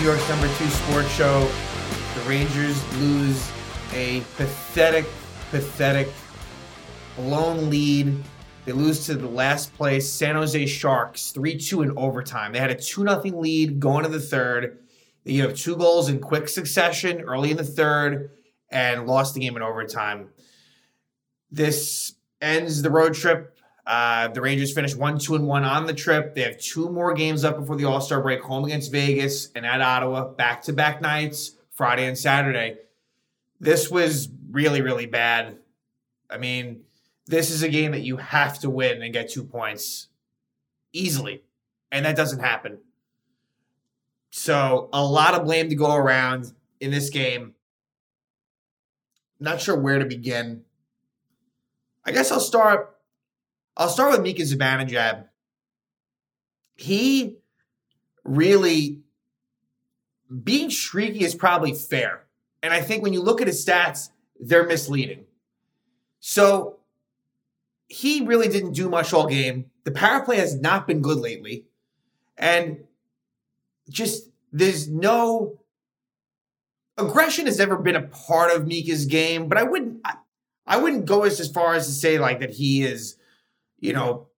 New York's number two sports show. The Rangers lose a pathetic, pathetic, blown lead. They lose to the last place San Jose Sharks 3 2 in overtime. They had a 2 0 lead going to the third. You have two goals in quick succession early in the third and lost the game in overtime. This ends the road trip. Uh, the Rangers finish one, two, and one on the trip. They have two more games up before the All Star break: home against Vegas and at Ottawa, back to back nights, Friday and Saturday. This was really, really bad. I mean, this is a game that you have to win and get two points easily, and that doesn't happen. So, a lot of blame to go around in this game. Not sure where to begin. I guess I'll start. I'll start with Mika Zibanejad. He really being streaky is probably fair, and I think when you look at his stats, they're misleading. So he really didn't do much all game. The power play has not been good lately, and just there's no aggression has ever been a part of Mika's game, but I wouldn't I, I wouldn't go as, as far as to say like that he is, you know,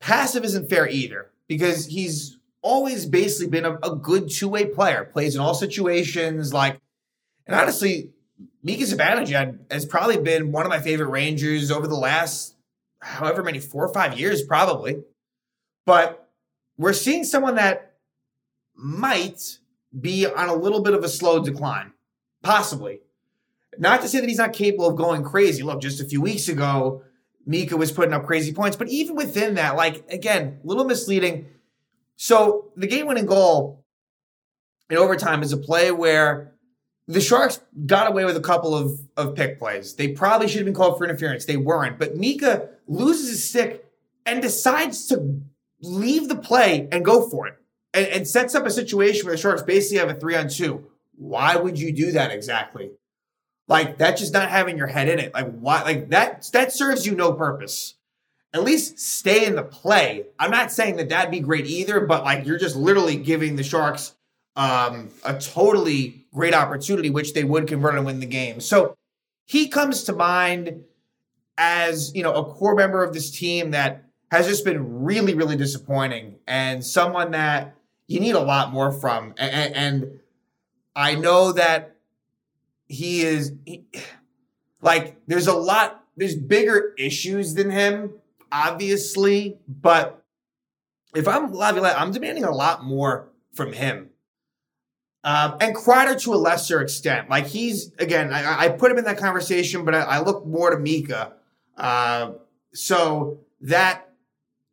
passive isn't fair either because he's always basically been a, a good two-way player, plays in all situations, like and honestly, Mika Zibanejad has probably been one of my favorite Rangers over the last however many four or five years, probably. But we're seeing someone that might be on a little bit of a slow decline, possibly. Not to say that he's not capable of going crazy. Look, just a few weeks ago, Mika was putting up crazy points, but even within that, like again, a little misleading. So the game-winning goal in overtime is a play where the Sharks got away with a couple of, of pick plays. They probably should have been called for interference. They weren't. But Mika loses his stick and decides to leave the play and go for it and, and sets up a situation where the Sharks basically have a three on two. Why would you do that exactly? Like that's just not having your head in it. Like why? Like that that serves you no purpose. At least stay in the play. I'm not saying that that'd be great either, but like you're just literally giving the Sharks um, a totally great opportunity, which they would convert and win the game. So he comes to mind as you know a core member of this team that has just been really, really disappointing and someone that you need a lot more from. And, and I know that he is he, like there's a lot there's bigger issues than him, obviously, but if I'm Laviolette, I'm demanding a lot more from him. Um, and Kreider to a lesser extent. Like he's again, I, I put him in that conversation, but I, I look more to Mika. Uh, so that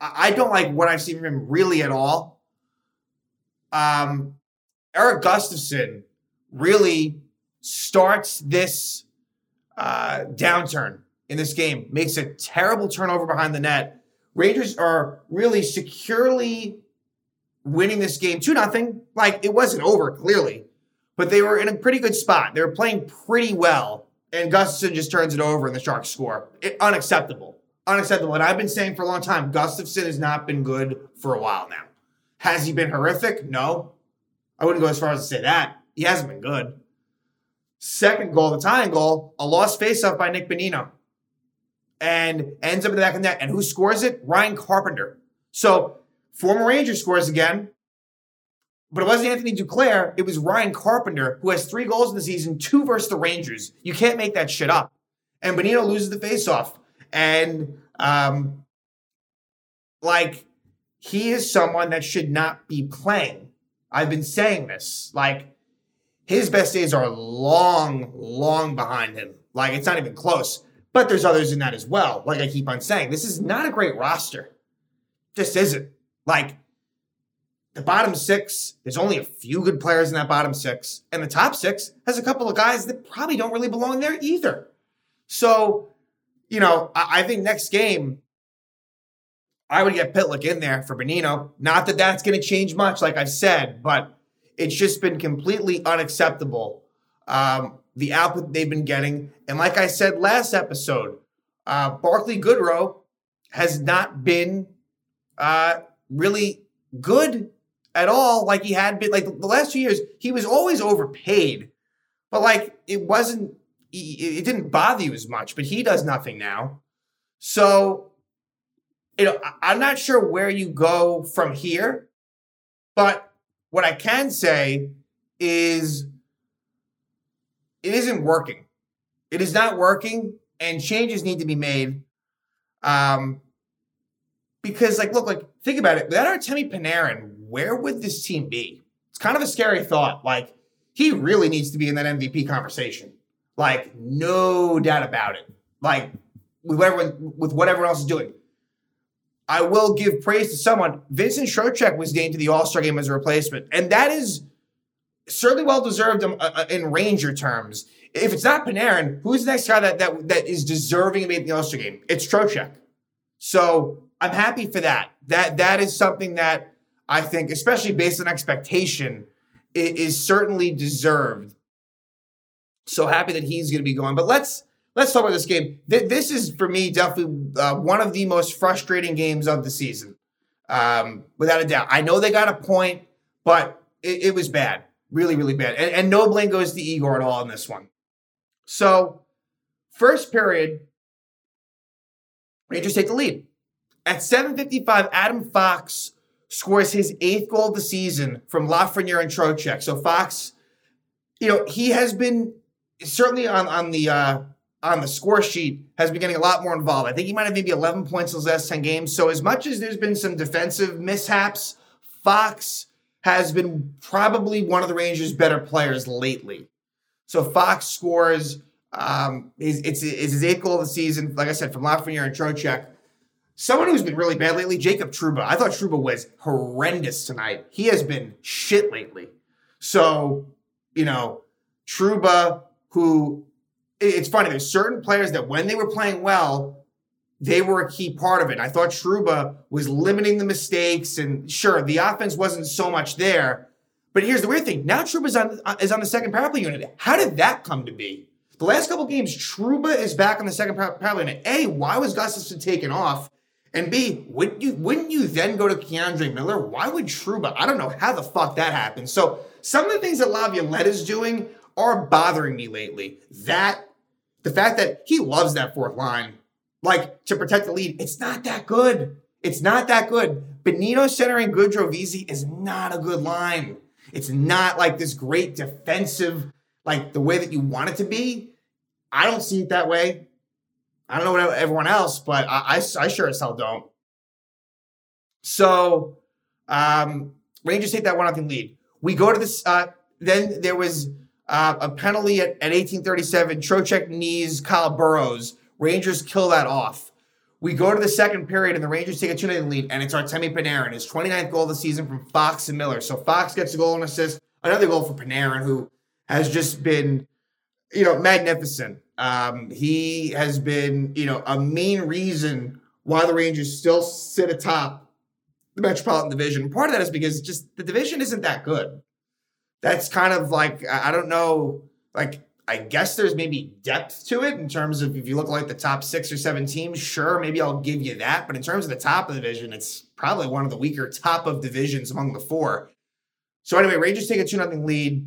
I don't like what I've seen from him really at all. Um, Erik Gustafsson really starts this uh, downturn in this game, makes a terrible turnover behind the net. Rangers are really securely winning this game 2 nothing. Like it wasn't over clearly, but they were in a pretty good spot. They were playing pretty well, and Gustafsson just turns it over and the Sharks score. It, unacceptable. Unacceptable. And I've been saying for a long time, Gustafsson has not been good for a while now. Has he been horrific? No. I wouldn't go as far as to say that. He hasn't been good. Second goal, the tying goal, a lost faceoff by Nick Bonino. And ends up in the back of the net. And who scores it? Ryan Carpenter. So Former Ranger scores again, but it wasn't Anthony Duclair. It was Ryan Carpenter, who has three goals in the season, two versus the Rangers. You can't make that shit up. And Bonino loses the faceoff. And, um, like, he is someone that should not be playing. I've been saying this. Like, his best days are long, long behind him. Like, it's not even close. But there's others in that as well. Like I keep on saying, this is not a great roster. Just isn't. Like the bottom six, there's only a few good players in that bottom six, and the top six has a couple of guys that probably don't really belong there either. So, you know, I, I think next game, I would get Pitlick in there for Bonino. Not that that's going to change much, like I've said, but it's just been completely unacceptable. Um, the output they've been getting. And like I said last episode, uh, Barclay Goodrow has not been uh, really good at all like he had been like the last two years. He was always overpaid, but like it wasn't. It didn't bother you as much. But he does nothing now, so you know I'm not sure where you go from here. But what I can say is it isn't working. It is not working, and changes need to be made. Um, because like, look, like, think about it. Without Artemi Panarin, where would this team be? It's kind of a scary thought. Like, he really needs to be in that MVP conversation. Like, no doubt about it. Like, with what everyone, with what everyone else is doing. I will give praise to someone. Vincent Trocheck was named to the All Star game as a replacement, and that is certainly well deserved uh, uh, in Ranger terms. If it's not Panarin, who's the next guy that that, that is deserving of being in the All Star game? It's Trocheck. So I'm happy for that. That that is something that I think, especially based on expectation, is certainly deserved. So happy that he's going to be going. But let's let's talk about this game. This is for me definitely uh, one of the most frustrating games of the season, um, without a doubt. I know they got a point, but it, it was bad, really, really bad. And, and no blame goes to Igor at all in this one. So, first period, Rangers take the lead. At 7:55, Adam Fox scores his eighth goal of the season from Lafreniere and Trocheck. So Fox, you know, he has been certainly on on the uh, on the score sheet has been getting a lot more involved. I think he might have maybe 11 points in his last 10 games. So as much as there's been some defensive mishaps, Fox has been probably one of the Rangers' better players lately. So Fox scores. Um, it's, it's, it's his eighth goal of the season. Like I said, from Lafreniere and Trocheck. Someone who's been really bad lately, Jacob Trouba. I thought Trouba was horrendous tonight. He has been shit lately. So, you know, Trouba, who it's funny, there's certain players that when they were playing well, they were a key part of it. I thought Trouba was limiting the mistakes, and sure, the offense wasn't so much there. But here's the weird thing: now Trouba's on uh, is on the second power play unit. How did that come to be? The last couple games, Trouba is back on the second power play unit. A, why was Gustafsson taken off? And B, wouldn't you wouldn't you then go to K'Andre Miller? Why would Trouba? I don't know how the fuck that happened. So some of the things that Laviolette is doing are bothering me lately. That the fact that he loves that fourth line, like to protect the lead, it's not that good. It's not that good. Centering Goodrow Vesey is not a good line. It's not like this great defensive, like the way that you want it to be. I don't see it that way. I don't know what everyone else, but I, I, I sure as hell don't. So, um, Rangers take that one nothing lead. We go to this. Uh, then there was uh, a penalty at, at 1837. Trocheck knees Kyle Burroughs. Rangers kill that off. We go to the second period, and the Rangers take a 2 0 lead, and it's Artemi Panarin, his 29th goal of the season from Fox and Miller. So Fox gets a goal and assist. Another goal for Panarin, who has just been, you know, magnificent. Um, he has been, you know, a main reason why the Rangers still sit atop the Metropolitan Division. Part of that is because just the division isn't that good. That's kind of like I don't know, like I guess there's maybe depth to it in terms of if you look like the top six or seven teams, sure, maybe I'll give you that. But in terms of the top of the division, it's probably one of the weaker top of divisions among the four. So anyway, Rangers take a 2 0 lead.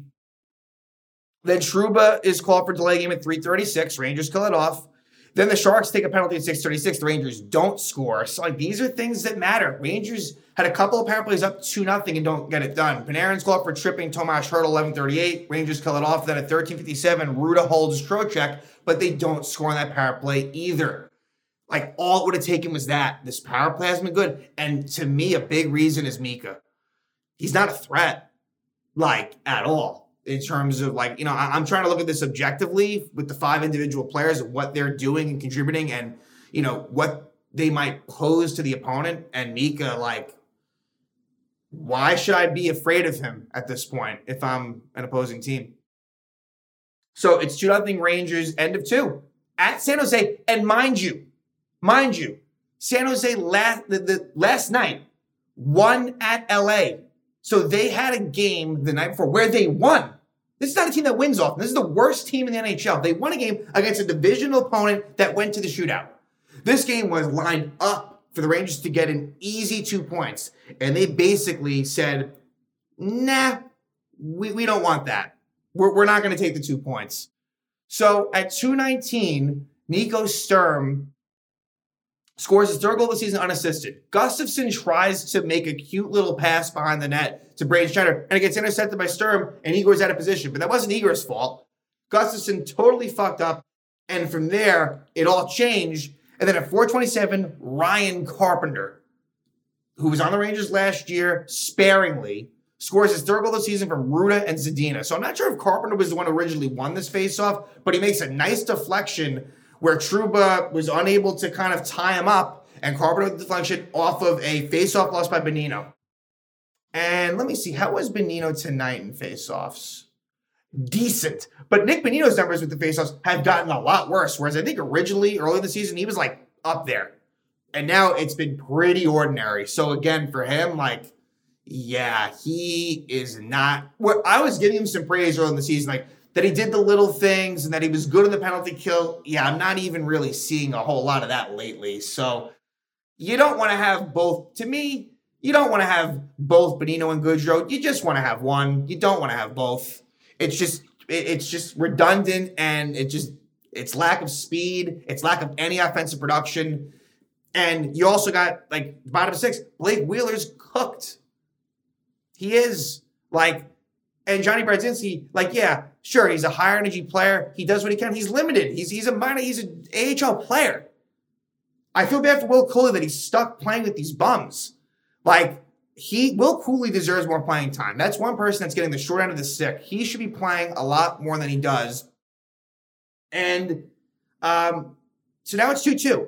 Then Trouba is called for delay game at 336. Rangers kill it off. Then the Sharks take a penalty at 636. The Rangers don't score. So, like, these are things that matter. Rangers had a couple of power plays up 2 nothing and don't get it done. Panarin's called for tripping Tomas Hertl 1138. Rangers kill it off. Then at 1357, Rutta holds Trocheck, but they don't score on that power play either. Like, all it would have taken was that. This power play has been good. And to me, a big reason is Mika. He's not a threat, like, at all in terms of like you know I, am trying to look at this objectively with the five individual players what they're doing and contributing and you know what they might pose to the opponent. And Mika like why should I be afraid of him at this point if I'm an opposing team? So it's two nothing Rangers end of two at San Jose. And mind you, mind you, San Jose last the, the last night won at LA so they had a game the night before where they won. This is not a team that wins often. This is the worst team in the NHL. They won a game against a divisional opponent that went to the shootout. This game was lined up for the Rangers to get an easy two points. And they basically said, nah, we, we don't want that. We're, we're not going to take the two points. So at 219, Nico Sturm scores his third goal of the season unassisted. Gustafsson tries to make a cute little pass behind the net to Braden Schneider, and it gets intercepted by Sturm, and Igor's out of position. But that wasn't Igor's fault. Gustafsson totally fucked up, and from there, it all changed. And then at 427, Ryan Carpenter, who was on the Rangers last year sparingly, scores his third goal of the season from Rutta and Zadina. So I'm not sure if Carpenter was the one who originally won this faceoff, but he makes a nice deflection where Trouba was unable to kind of tie him up, and Carpenter with the deflection off of a faceoff lost by Bonino. And let me see, how was Bonino tonight in faceoffs? Decent. But Nick Bonino's numbers with the faceoffs have gotten a lot worse. Whereas I think originally, early in the season, he was like up there. And now it's been pretty ordinary. So again, for him, like, yeah, he is not. I was giving him some praise early in the season, like that he did the little things and that he was good in the penalty kill. Yeah, I'm not even really seeing a whole lot of that lately. So you don't want to have both. To me, you don't want to have both Bonino and Goodrow. You just want to have one. You don't want to have both. It's just it's just redundant and it just it's lack of speed. It's lack of any offensive production. And you also got like bottom six, Blake Wheeler's cooked. He is like, and Johnny Brodzinski, like, yeah, Sure, he's a higher energy player. He does what he can. He's limited. He's he's a minor. He's an AHL player. I feel bad for Will Cuylle that he's stuck playing with these bums. Like he, Will Cuylle deserves more playing time. That's one person that's getting the short end of the stick. He should be playing a lot more than he does. And um, so now it's two two.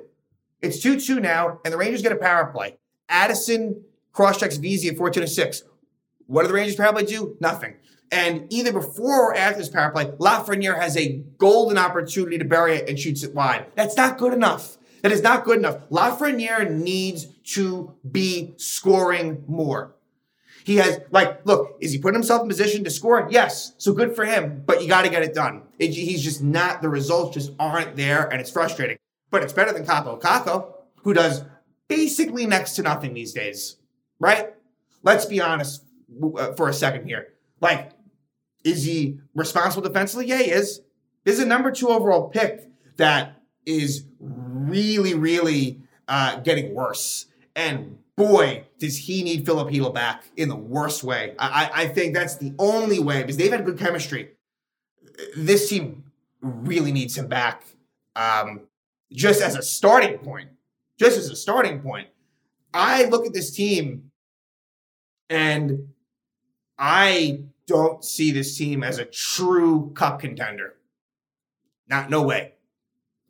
It's two two now, and the Rangers get a power play. Addison cross checks Vesey at fourteen to six. What do the Rangers power play do? Nothing. And either before or after this power play, Lafreniere has a golden opportunity to bury it and shoots it wide. That's not good enough. That is not good enough. Lafreniere needs to be scoring more. He has, like, look, is he putting himself in position to score? Yes. So good for him, but you got to get it done. It, he's just not, the results just aren't there, and it's frustrating. But it's better than Kaapo Kakko, who does basically next to nothing these days, right? Let's be honest for a second here. Like, is he responsible defensively? Yeah, he is. This is a number two overall pick that is really, really uh, getting worse. And boy, does he need Filip Chytil back in the worst way. I, I think that's the only way because they've had good chemistry. This team really needs him back um, just as a starting point. Just as a starting point. I look at this team and I don't see this team as a true cup contender. Not no way.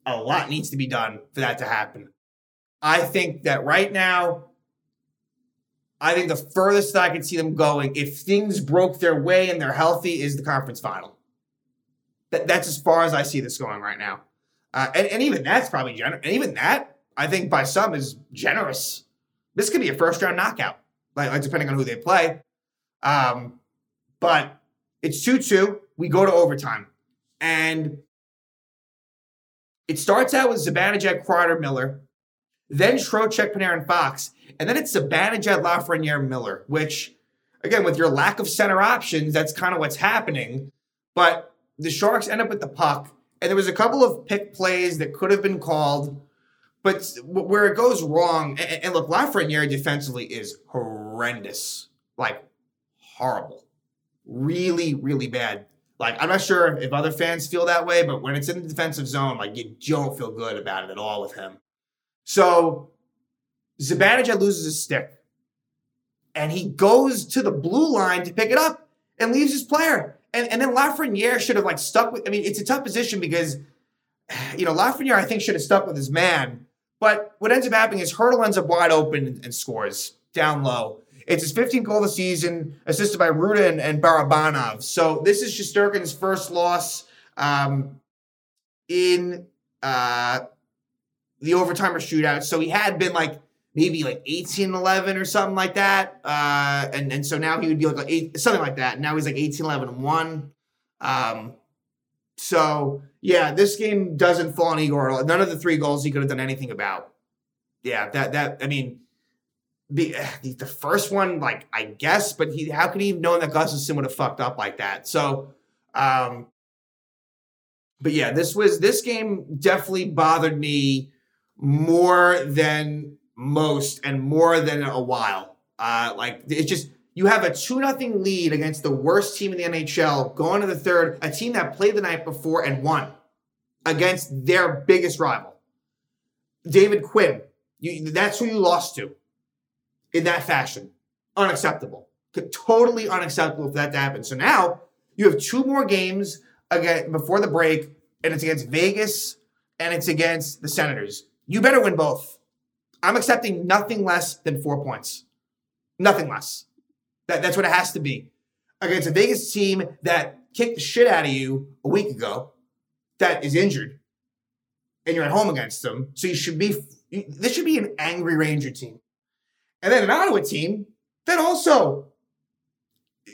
A lot needs to be done for that to happen. I think that right now, I think the furthest I can see them going, if things broke their way and they're healthy, is the conference final. That, that's as far as I see this going right now. Uh, and, and even that's probably generous. And even that, I think by some is generous. This could be a first round knockout, like, like depending on who they play. Um, but it's 2 2. We go to overtime. And it starts out with Zibanejad, Kreider, Miller, then Trocheck, Panarin, Fox, and then it's Zibanejad, Lafreniere, Miller, which, again, with your lack of center options, that's kind of what's happening. But the Sharks end up with the puck, and there was a couple of pick plays that could have been called, but where it goes wrong, and, look, Lafreniere defensively is horrendous, like horrible really, really bad. Like, I'm not sure if other fans feel that way, but when it's in the defensive zone, like, you don't feel good about it at all with him. So, Zibanejad loses his stick. And he goes to the blue line to pick it up and leaves his player. And, and then Lafreniere should have, like, stuck with, I mean, it's a tough position because, you know, Lafreniere, I think, should have stuck with his man. But what ends up happening is Hertl ends up wide open and, and scores down low. It's his 15th goal of the season, assisted by Rutta and, and Barabanov. So this is Shesterkin's first loss um, in uh, the overtime or shootout. So he had been like maybe like 18 11 or something like that. Uh, and, and so now he would be like, eight, something like that. Now he's like 18 11 and 1. Um, so yeah, this game doesn't fall on Igor. None of the three goals he could have done anything about. Yeah, that that I mean, be, the first one, like I guess, but he how could he have known that Gustafsson would have fucked up like that? So, um, but yeah, this was this game definitely bothered me more than most and more than a while. Uh, like it's just you have a two nothing lead against the worst team in the NHL going to the third, a team that played the night before and won against their biggest rival, David Quinn. You, that's who you lost to in that fashion. Unacceptable. Totally unacceptable for that to happen. So now you have two more games again before the break, and it's against Vegas and it's against the Senators. You better win both. I'm accepting nothing less than four points. Nothing less. That, that's what it has to be. Against a Vegas team that kicked the shit out of you a week ago, that is injured, and you're at home against them. So you should be, this should be an angry Ranger team. And then an Ottawa team that also,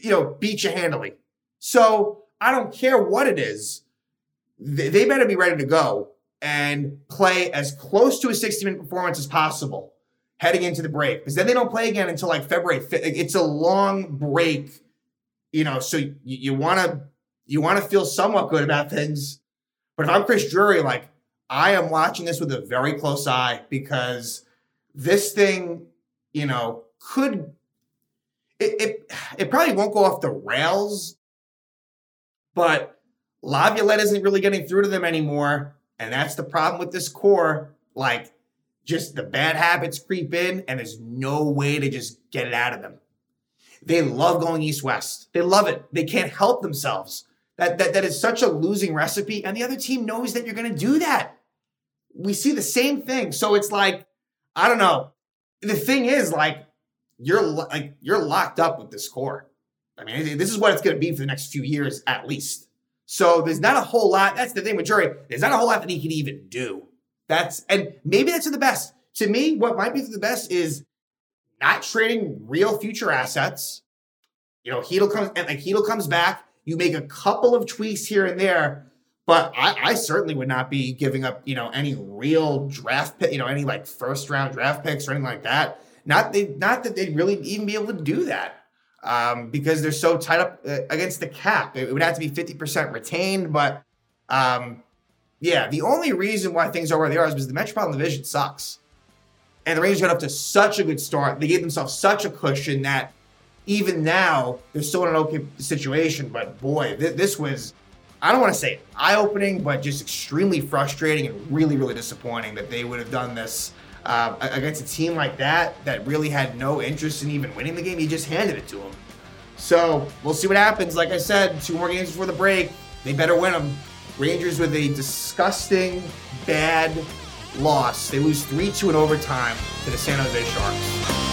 you know, beat you handily. So I don't care what it is. They better be ready to go and play as close to a 60 minute performance as possible heading into the break. Because then they don't play again until like February 5th. It's a long break, you know, so you want to you want to feel somewhat good about things. But if I'm Chris Drury, like I am watching this with a very close eye because this thing you know, could it, it, it probably won't go off the rails, but Laviolette isn't really getting through to them anymore. And that's the problem with this core. Like, just the bad habits creep in, and there's no way to just get it out of them. They love going east west. They love it. They can't help themselves. That, that, that is such a losing recipe. And the other team knows that you're going to do that. We see the same thing. So it's like, I don't know the thing is, like, you're like you're locked up with this core. I mean, this is what it's going to be for the next few years at least. So there's not a whole lot. That's the thing with Drury. There's not a whole lot that he can even do. That's and maybe that's the best. To me, what might be the best is not trading real future assets. You know, Chytil comes and like Chytil comes back. You make a couple of tweaks here and there, but I, I, certainly would not be giving up, you know, any real draft pick, you know, any like first round draft picks or anything like that. Not they, not that they'd really even be able to do that um, because they're so tied up uh, against the cap. It, would have to be fifty percent retained, but um, yeah, the only reason why things are where they are is because the Metropolitan Division sucks, and the Rangers got up to such a good start. They gave themselves such a cushion that even now they're still in an okay situation. But boy, th- this was I don't want to say eye opening, but just extremely frustrating and really, really disappointing that they would have done this uh, against a team like that that really had no interest in even winning the game. He just handed it to them. So we'll see what happens. Like I said, two more games before the break. They better win them. Rangers with a disgusting, bad loss. They lose 3 2 in overtime to the San Jose Sharks.